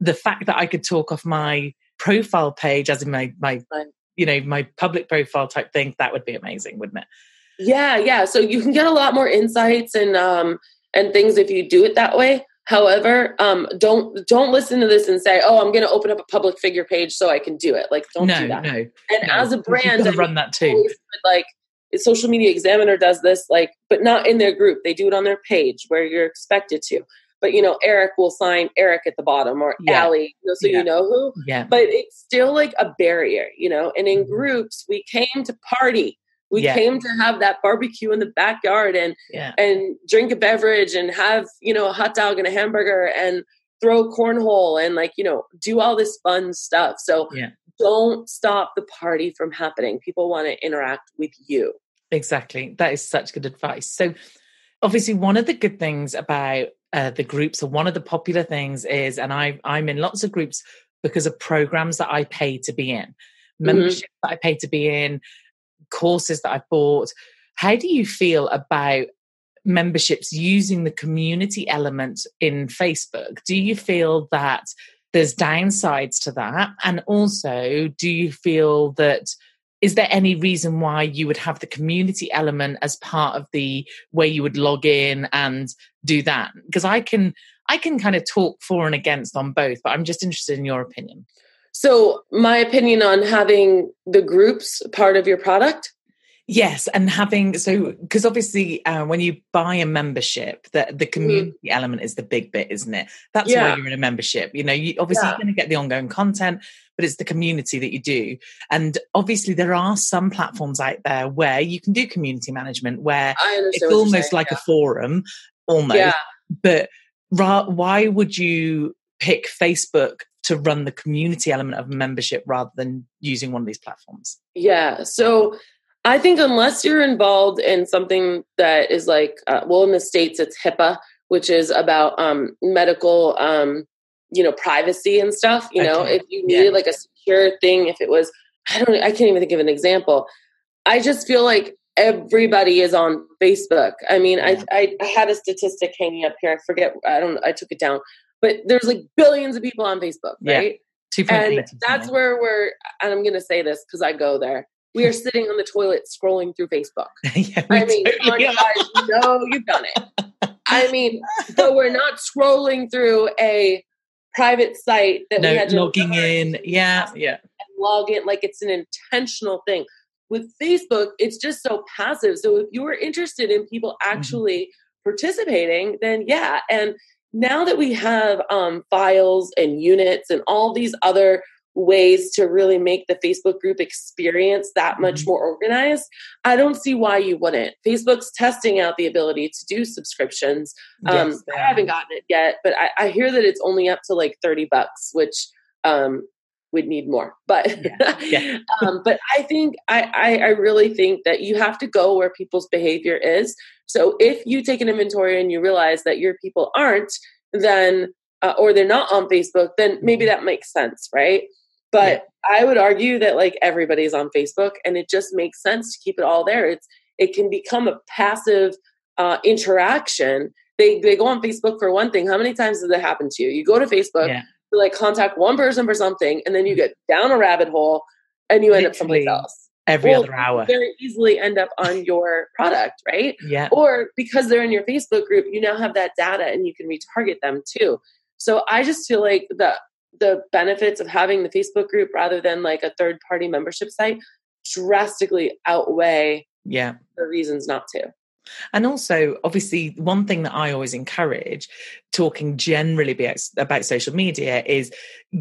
the fact that i could talk off my profile page as in my my you know my public profile type thing that would be amazing wouldn't it yeah yeah so you can get a lot more insights and um and things if you do it that way However, um, don't don't listen to this and say, "Oh, I'm going to open up a public figure page so I can do it." Like, don't no, do that. No, and no. as a brand, I run that too. Like, Social Media Examiner does this, like, but not in their group. They do it on their page where you're expected to. But you know, Eric will sign Eric at the bottom or yeah. Allie, you know, so yeah. you know who. Yeah. But it's still like a barrier, you know. And in mm-hmm. groups, we came to party we yeah. came to have that barbecue in the backyard and yeah. and drink a beverage and have you know a hot dog and a hamburger and throw cornhole and like you know do all this fun stuff so yeah. don't stop the party from happening people want to interact with you exactly that is such good advice so obviously one of the good things about uh, the groups or one of the popular things is and i i'm in lots of groups because of programs that i pay to be in mm-hmm. membership mm-hmm. that i pay to be in courses that I've bought. How do you feel about memberships using the community element in Facebook? Do you feel that there's downsides to that? And also, do you feel that is there any reason why you would have the community element as part of the way you would log in and do that? Because I can I can kind of talk for and against on both, but I'm just interested in your opinion. So, my opinion on having the groups part of your product. Yes, and having so because obviously uh, when you buy a membership, the the mm-hmm. community mm-hmm. element is the big bit, isn't it? That's yeah. why you're in a membership. You know, you obviously yeah. you're going to get the ongoing content, but it's the community that you do. And obviously, there are some platforms out there where you can do community management, where it's almost like yeah. a forum, almost. But ra- why would you pick Facebook to run the community element of membership rather than using one of these platforms? Yeah. So I think unless you're involved in something that is like, uh, well, in the States, it's HIPAA, which is about um, medical, um, you know, privacy and stuff. You okay. know, if you needed yeah. like a secure thing, if it was, I don't, I can't even think of an example. I just feel like everybody is on Facebook. I mean, yeah. I, I, I had a statistic hanging up here. I forget. I don't. I took it down but there's like billions of people on Facebook, right? Yeah. And that's where we're, and I'm going to say this because I go there. We are sitting on the toilet scrolling through Facebook. yeah, I mean, totally on, guys, you know you've done it. I mean, but we're not scrolling through a private site that no, we had to logging in. Yeah, yeah. Log in like it's an intentional thing. With Facebook, it's just so passive. So if you are interested in people mm-hmm. actually mm-hmm. participating, then yeah. And now that we have um, files and units and all these other ways to really make the Facebook group experience that much mm-hmm. more organized, I don't see why you wouldn't. Facebook's testing out the ability to do subscriptions. Um, yes, I haven't gotten it yet, but I, I, hear that it's only up to like 30 bucks, which um, would need more. But yeah. Yeah. um, but I think I, I, I really think that you have to go where people's behavior is. So if you take an inventory and you realize that your people aren't, then uh, or they're not on Facebook, then maybe mm-hmm. that makes sense, right? But yeah. I would argue that like everybody's on Facebook, and it just makes sense to keep it all there. It's it can become a passive uh, interaction. They they go on Facebook for one thing. How many times does that happen to you? You go to Facebook. To like contact one person for something, and then you get down a rabbit hole, and you end up someplace else every well, other hour. Very easily end up on your product, right? Yeah. Or because they're in your Facebook group, you now have that data and you can retarget them too. So I just feel like the the benefits of having the Facebook group rather than like a third party membership site drastically outweigh yeah the reasons not to. And also, obviously, one thing that I always encourage talking generally about, social media is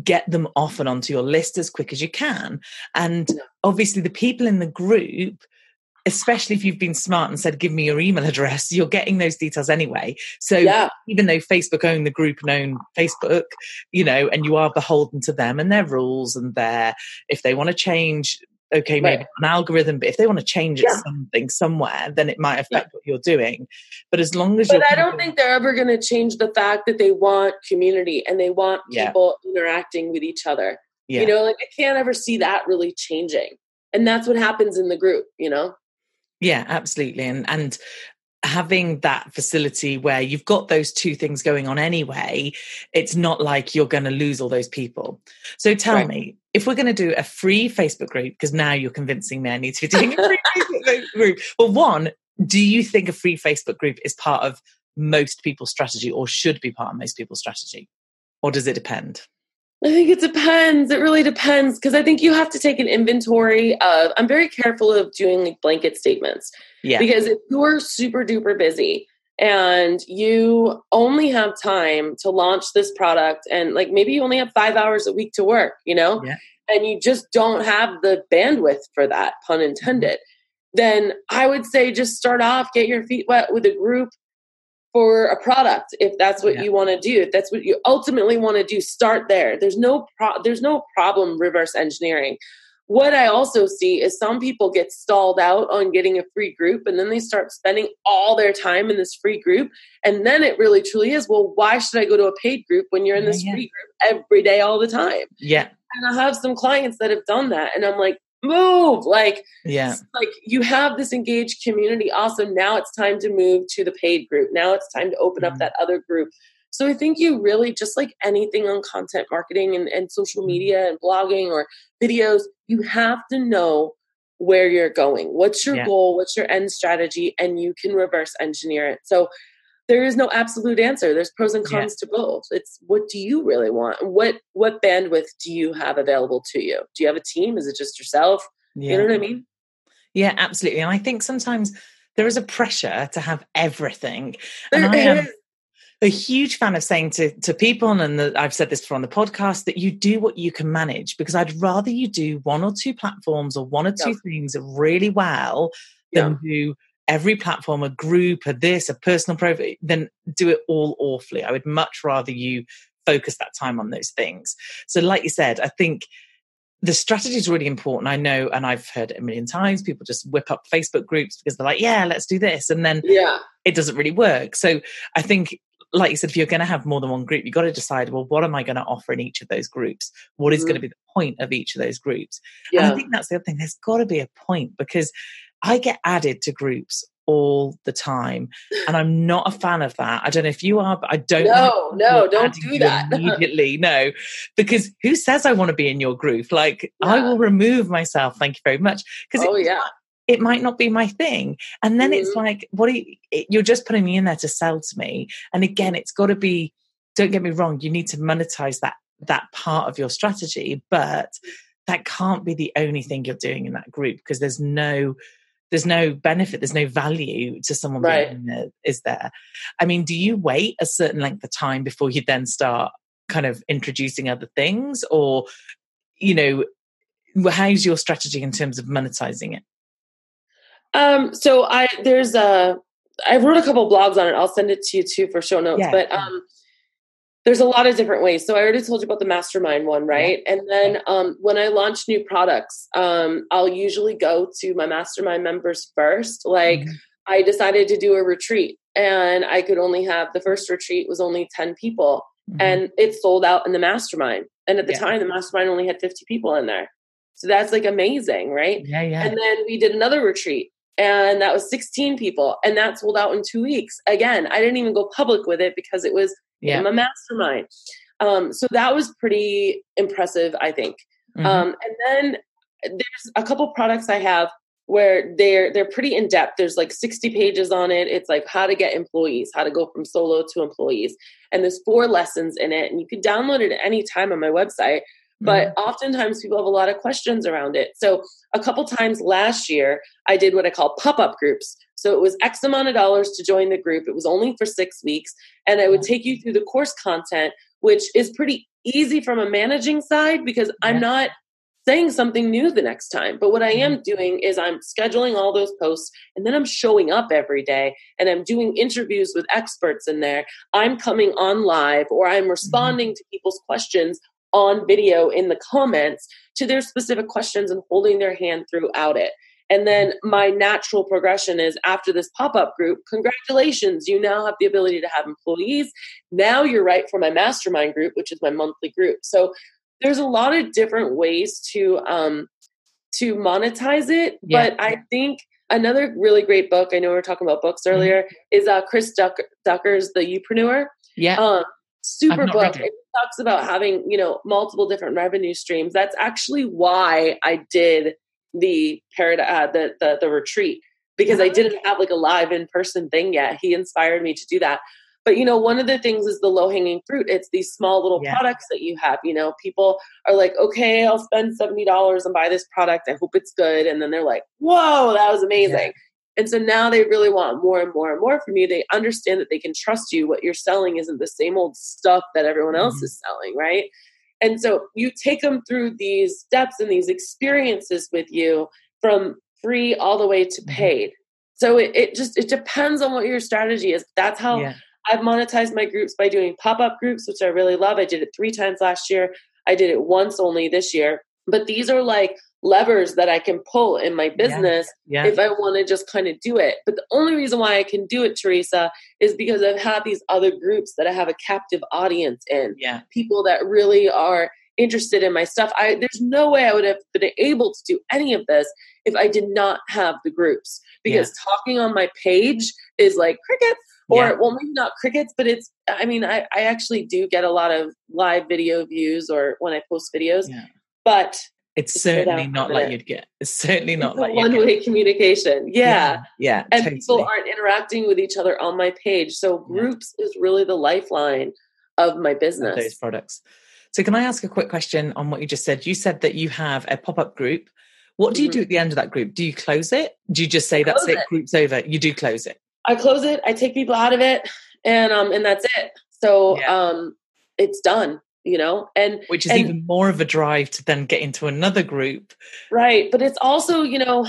get them off and onto your list as quick as you can. And obviously, the people in the group, especially if you've been smart and said, give me your email address, you're getting those details anyway. So yeah. even though Facebook own the group and own Facebook, you know, and you are beholden to them and their rules and their, if they want to change okay, maybe right. an algorithm, but if they want to change it something somewhere, then it might affect yeah. what you're doing. But as long as but I don't think they're ever going to change the fact that they want community and they want people interacting with each other. You know, like I can't ever see that really changing. And that's what happens in the group, you know? Yeah, absolutely. And and having that facility where you've got those two things going on anyway, it's not like you're going to lose all those people. So tell right. me, if we're going to do a free Facebook group, because now you're convincing me I need to be doing a free Facebook group. Well, one, do you think a free Facebook group is part of most people's strategy or should be part of most people's strategy? Or does it depend? I think it depends. It really depends because I think you have to take an inventory of. I'm very careful of doing like blanket statements. Yeah. Because if you're super duper busy and you only have time to launch this product and like maybe you only have five hours a week to work, you know, yeah. and you just don't have the bandwidth for that, pun intended, then I would say just start off, get your feet wet with a group for a product if that's what yeah. you want to do if that's what you ultimately want to do start there there's no pro- there's no problem reverse engineering what i also see is some people get stalled out on getting a free group and then they start spending all their time in this free group and then it really truly is well why should i go to a paid group when you're in this yeah, free group every day all the time? Yeah. And i have some clients that have done that and i'm like move like yeah. like you have this engaged community. Awesome now it's time to move to the paid group. Now it's time to open mm-hmm. up that other group so i think you really just like anything on content marketing and, and social mm-hmm. media and blogging or videos you have to know where you're going. What's your yeah. goal? What's your end strategy? And you can reverse engineer it. So there is no absolute answer. There's pros and cons yeah. to both. It's what do you really want? What what bandwidth do you have available to you? Do you have a team? Is it just yourself? Yeah. you know what i mean? Yeah absolutely. And i think sometimes there is a pressure to have everything and there i am a huge fan of saying to, to people, and the, I've said this before on the podcast, that you do what you can manage because I'd rather you do one or two platforms or one or two yeah. things really well than yeah. do every platform, a group, a this, a personal profile, then do it all awfully. I would much rather you focus that time on those things. So, like you said, I think the strategy is really important. I know, and I've heard it a million times. People just whip up Facebook groups because they're like, "Yeah, let's do this," and then yeah, it doesn't really work. So, I think, like you said, if you're going to have more than one group, you've got to decide, well, what am I going to offer in each of those groups? What is mm. going to be the point of each of those groups? Yeah. And I think that's the other thing. There's got to be a point because I get added to groups all the time. And I'm not a fan of that. I don't know if you are, but I don't. No, no, don't do that. immediately. No, because who says I want to be in your group? Like, yeah. I will remove myself. Thank you very much. Because oh, yeah. It might not be my thing. And then mm-hmm. it's like, what are you, you're just putting me in there to sell to me. And again, it's got to be, don't get me wrong, you need to monetize that that part of your strategy, but that can't be the only thing you're doing in that group because there's no there's no benefit there's no value to someone right. being there, is there i mean do you wait a certain length of time before you then start kind of introducing other things or you know how's your strategy in terms of monetizing it um so i there's a i wrote a couple blogs on it i'll send it to you too for show notes yeah. but um there's a lot of different ways. So I already told you about the mastermind one, right? Yeah. And then um, when I launch new products, um, I'll usually go to my mastermind members first. Like mm-hmm. I decided to do a retreat and I could only have the first retreat was only 10 people mm-hmm. and it sold out in the mastermind. And at the yeah. time, the mastermind only had 50 people in there. So that's like amazing, right? Yeah, yeah. And then we did another retreat and that was 16 people and that sold out in two weeks. Again, I didn't even go public with it because it was yeah. A mastermind. Um, so that was pretty impressive, I think. Mm-hmm. Um, and then there's a couple products I have where they're they're pretty in depth. There's like 60 pages on it. It's like how to get employees, how to go from solo to employees, and there's four lessons in it. And you can download it at any time on my website. But mm-hmm. oftentimes people have a lot of questions around it. So a couple times last year, I did what I call pop up groups. So it was X amount of dollars to join the group. It was only for six weeks. And I would mm-hmm. take you through the course content, which is pretty easy from a managing side because I'm not saying something new the next time. But what I am mm-hmm. doing is I'm scheduling all those posts and then I'm showing up every day and I'm doing interviews with experts in there. I'm coming on live or I'm mm-hmm. responding to people's questions on video in the comments to their specific questions and holding their hand throughout it. And then my natural progression is after this pop up group, congratulations, you now have the ability to have employees. Now you're right for my mastermind group, which is my monthly group. So there's a lot of different ways to um, to monetize it, yeah. but I think another really great book. I know we were talking about books mm-hmm. earlier. Mm-hmm. Is uh, Chris Duck- Ducker's The Youpreneur. Yeah. Um, super book. It. it talks about having you know multiple different revenue streams. That's actually why I did the parad- uh, the, the the retreat because I didn't have like a live in person thing yet. He inspired me to do that. But you know, one of the things is the low hanging fruit. It's these small little yeah. products that you have. You know, people are like, okay, I'll spend seventy dollars and buy this product. I hope it's good, and then they're like, whoa, that was amazing. Yeah. And so now they really want more and more and more from you. They understand that they can trust you. What you're selling isn't the same old stuff that everyone else mm-hmm. is selling, right? And so you take them through these steps and these experiences with you from free all the way to mm-hmm. paid. So it, it just it depends on what your strategy is. That's how yeah. I've monetized my groups by doing pop-up groups, which I really love. I did it three times last year. I did it once only this year. But these are like levers that I can pull in my business yeah. Yeah. if I want to just kind of do it. But the only reason why I can do it, Teresa, is because I've had these other groups that I have a captive audience in. Yeah. People that really are interested in my stuff. I there's no way I would have been able to do any of this if I did not have the groups. Because yeah. talking on my page is like crickets. Or yeah. well maybe not crickets, but it's I mean, I, I actually do get a lot of live video views or when I post videos. But it's certainly not like you'd get. It's certainly not it's like one way communication. Yeah. Yeah. yeah and totally. people aren't interacting with each other on my page. So groups yeah. is really the lifeline of my business. Of those products. So can I ask a quick question on what you just said? You said that you have a pop-up group. What do you mm-hmm. do at the end of that group? Do you close it? Do you just say that's it, it, group's over? You do close it. I close it, I take people out of it, and um and that's it. So yeah. um it's done you know? And which is and, even more of a drive to then get into another group. Right but it's also you know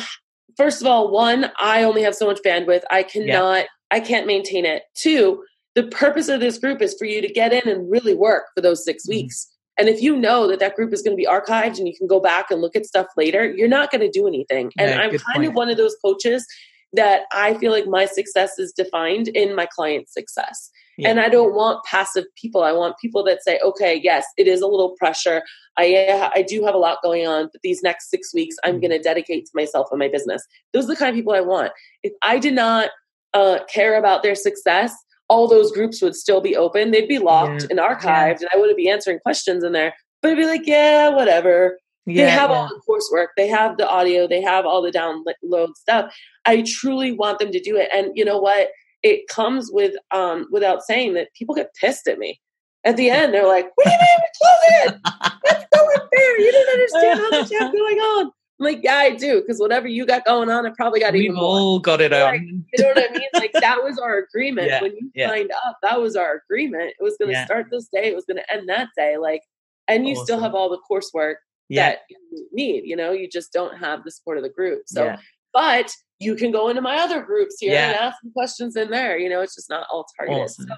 first of all one i only have so much bandwidth. I cannot yeah. i can't maintain it. Two the purpose of this group is for you to get in and really work for those 6 mm-hmm. weeks. And if you know that that group is going to be archived and you can go back and look at stuff later you're not going to do anything. And i'm kind point. of one of those coaches that i feel like my success is defined in my client's success yeah. And I don't want passive people. I want people that say, okay, yes, it is a little pressure. I, I do have a lot going on, but these next six weeks, I'm mm-hmm. going to dedicate to myself and my business. Those are the kind of people I want. If I did not uh, care about their success, all those groups would still be open. They'd be locked yeah. and archived, yeah. and I wouldn't be answering questions in there. But I'd be like, yeah, whatever. Yeah, they have all the coursework, they have the audio, they have all the download stuff. I truly want them to do it. And you know what? It comes with um without saying that people get pissed at me. At the end, they're like, "What do you mean we close it? That's so unfair. You didn't understand how much you have going on." I'm like, "Yeah, I do, because whatever you got going on, I probably got We've even all got it like, You know what I mean? Like that was our agreement yeah, when you yeah. signed up. That was our agreement. It was going to yeah. start this day. It was going to end that day. Like, and you awesome. still have all the coursework that you need. You know, you just don't have the support of the group. So, but you can go into my other groups here yeah. and ask some questions in there. You know, it's just not all targeted. Awesome. So,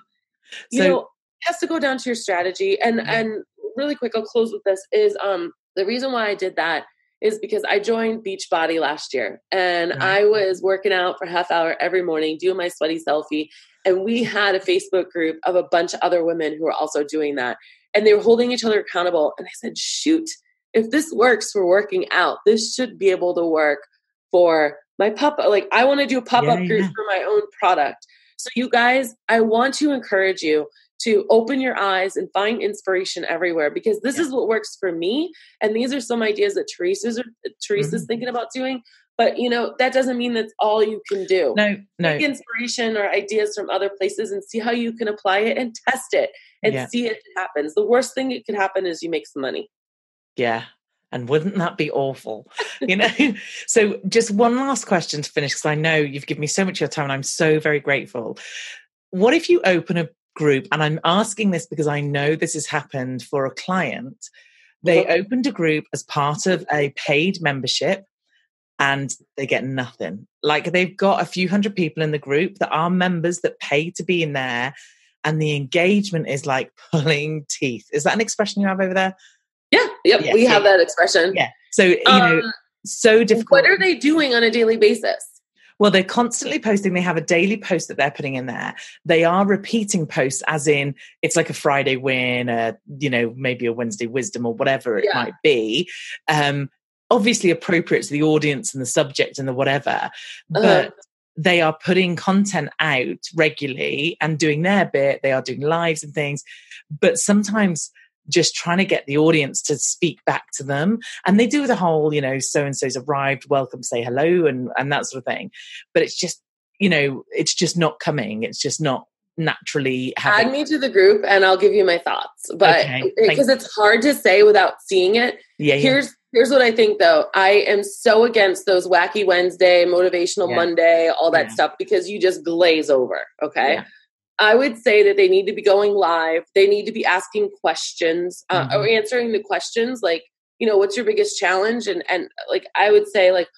you so, know, it has to go down to your strategy. And mm-hmm. and really quick, I'll close with this. Is um the reason why I did that is because I joined Beachbody last year, and right. I was working out for half hour every morning, doing my sweaty selfie, and we had a Facebook group of a bunch of other women who were also doing that, and they were holding each other accountable. And I said, shoot. If this works for working out, this should be able to work for my pop like I want to do a pop up yeah, group yeah. for my own product. So you guys, I want to encourage you to open your eyes and find inspiration everywhere because this yeah. is what works for me and these are some ideas that Teresa's are, Teresa's mm-hmm. thinking about doing but you know that doesn't mean that's all you can do no no Take inspiration or ideas from other places and see how you can apply it and test it and yeah. see if it happens the worst thing that could happen is you make some money yeah and wouldn't that be awful? You know? so, just one last question to finish, because I know you've given me so much of your time and I'm so very grateful. What if you open a group, and I'm asking this because I know this has happened for a client. They opened a group as part of a paid membership and they get nothing. Like they've got a few hundred people in the group that are members that pay to be in there and the engagement is like pulling teeth. Is that an expression you have over there? Yeah, yep, yeah, we have that expression. Yeah. So, you um, know, so difficult. What are they doing on a daily basis? Well, they're constantly posting. They have a daily post that they're putting in there. They are repeating posts, as in it's like a Friday win, a you know maybe a Wednesday wisdom or whatever it yeah. might be. Um, obviously appropriate to the audience and the subject and the whatever, but. Uh-huh. They are putting content out regularly and doing their bit. They are doing lives and things, but sometimes just trying to get the audience to speak back to them. And they do the whole, you know, so and so's arrived, welcome, say hello, and and that sort of thing. But it's just, you know, it's just not coming. It's just not naturally having... add me to the group and i'll give you my thoughts but because okay. it's hard to say without seeing it yeah, yeah, here's here's what i think though i am so against those wacky wednesday motivational yeah. monday all that yeah. stuff because you just glaze over okay I would say that they need to be going live. They need to be asking questions uh, mm-hmm. or answering the questions like, you know, what's your biggest challenge? And and like I would say like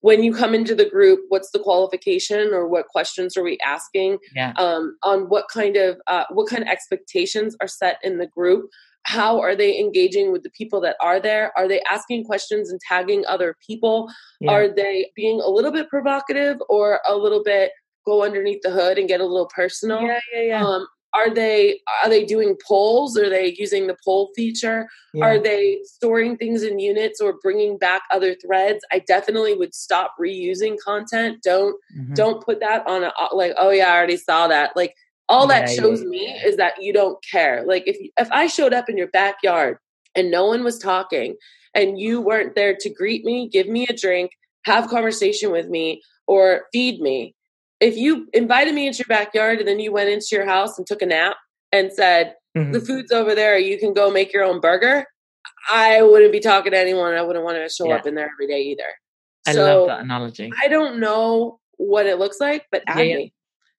when you come into the group, what's the qualification or what questions are we asking? Yeah. Um, on what kind of uh, what kind of expectations are set in the group? How are they engaging with the people that are there? Are they asking questions and tagging other people? Yeah. Are they being a little bit provocative or a little bit go underneath the hood and get a little personal. Yeah, yeah, yeah. Um, are they are they doing polls? Are they using the poll feature? Yeah. Are they storing things in units or bringing back other threads? I definitely would stop reusing content. Don't mm-hmm. don't put that on a like. Oh yeah, I already saw that. Like all that yeah, shows yeah, me is that you don't care. Like if if I showed up in your backyard and no one was talking and you weren't there to greet me, give me a drink, have conversation with me, or feed me, if you invited me into your backyard and then you went into your house and took a nap and said, mm-hmm. the food's over there, you can go make your own burger, I wouldn't be talking to anyone. I wouldn't want to show yeah. up in there every day either. I so love that analogy. I don't know what it looks like, but add yeah, me.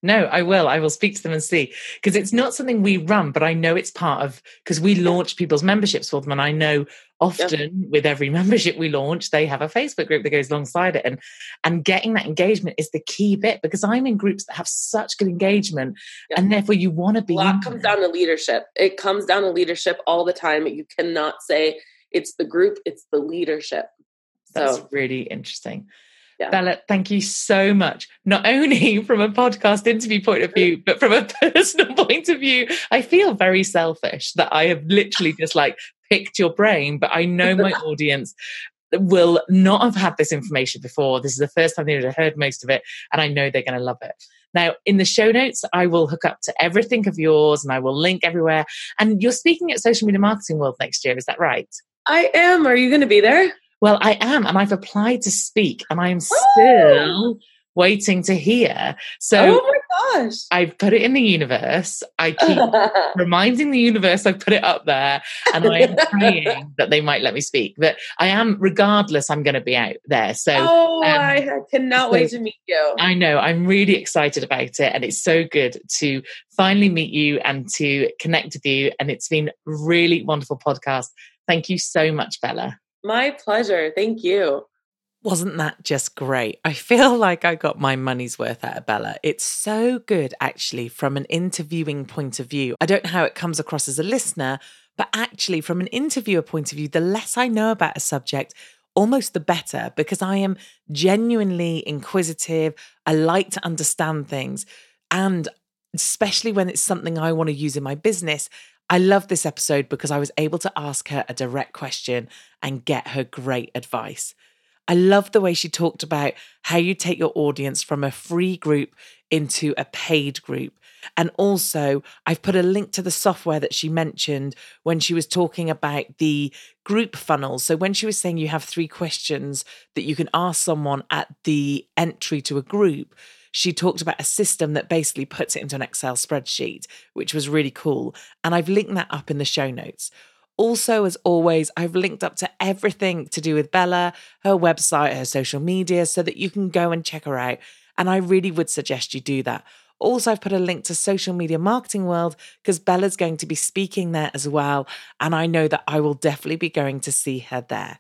No, I will. I will speak to them and see because it's not something we run, but I know it's part of because we launch people's memberships for them, and I know often with every membership we launch, they have a Facebook group that goes alongside it, and and getting that engagement is the key bit because I'm in groups that have such good engagement, and therefore you want to be. A lot comes down to leadership. It comes down to leadership all the time. You cannot say it's the group; it's the leadership. That's so. really interesting. Yeah. Bella, thank you so much. Not only from a podcast interview point of view, but from a personal point of view, I feel very selfish that I have literally just like picked your brain, but I know my audience will not have had this information before. This is the first time they've heard most of it, and I know they're going to love it. Now, in the show notes, I will hook up to everything of yours and I will link everywhere. And you're speaking at Social Media Marketing World next year, is that right? I am. Are you going to be there? Well, I am, and I've applied to speak, and I'm still oh. waiting to hear. So, oh my gosh, I've put it in the universe. I keep reminding the universe I've put it up there, and I'm praying that they might let me speak. But I am, regardless, I'm going to be out there. So, oh, um, I cannot so wait to meet you. I know, I'm really excited about it, and it's so good to finally meet you and to connect with you. And it's been really wonderful podcast. Thank you so much, Bella. My pleasure. Thank you. Wasn't that just great? I feel like I got my money's worth out of Bella. It's so good, actually, from an interviewing point of view. I don't know how it comes across as a listener, but actually, from an interviewer point of view, the less I know about a subject, almost the better because I am genuinely inquisitive. I like to understand things. And especially when it's something I want to use in my business, I love this episode because I was able to ask her a direct question and get her great advice. I love the way she talked about how you take your audience from a free group into a paid group. And also, I've put a link to the software that she mentioned when she was talking about the group funnels. So, when she was saying you have three questions that you can ask someone at the entry to a group, she talked about a system that basically puts it into an Excel spreadsheet, which was really cool. And I've linked that up in the show notes. Also, as always, I've linked up to everything to do with Bella, her website, her social media, so that you can go and check her out. And I really would suggest you do that. Also, I've put a link to Social Media Marketing World because Bella's going to be speaking there as well. And I know that I will definitely be going to see her there.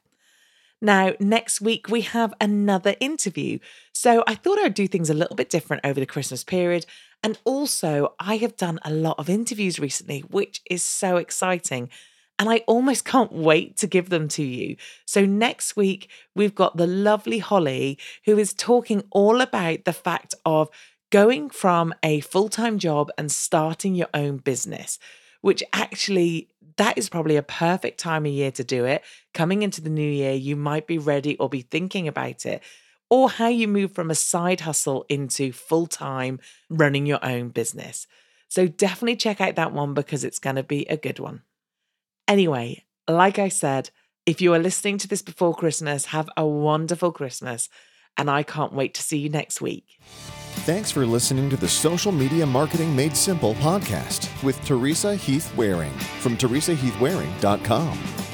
Now, next week we have another interview. So I thought I'd do things a little bit different over the Christmas period. And also, I have done a lot of interviews recently, which is so exciting. And I almost can't wait to give them to you. So, next week, we've got the lovely Holly, who is talking all about the fact of going from a full time job and starting your own business, which actually that is probably a perfect time of year to do it. Coming into the new year, you might be ready or be thinking about it, or how you move from a side hustle into full time running your own business. So definitely check out that one because it's going to be a good one. Anyway, like I said, if you are listening to this before Christmas, have a wonderful Christmas, and I can't wait to see you next week. Thanks for listening to the Social Media Marketing Made Simple podcast with Teresa Heath Wareing from teresaheathwareing.com.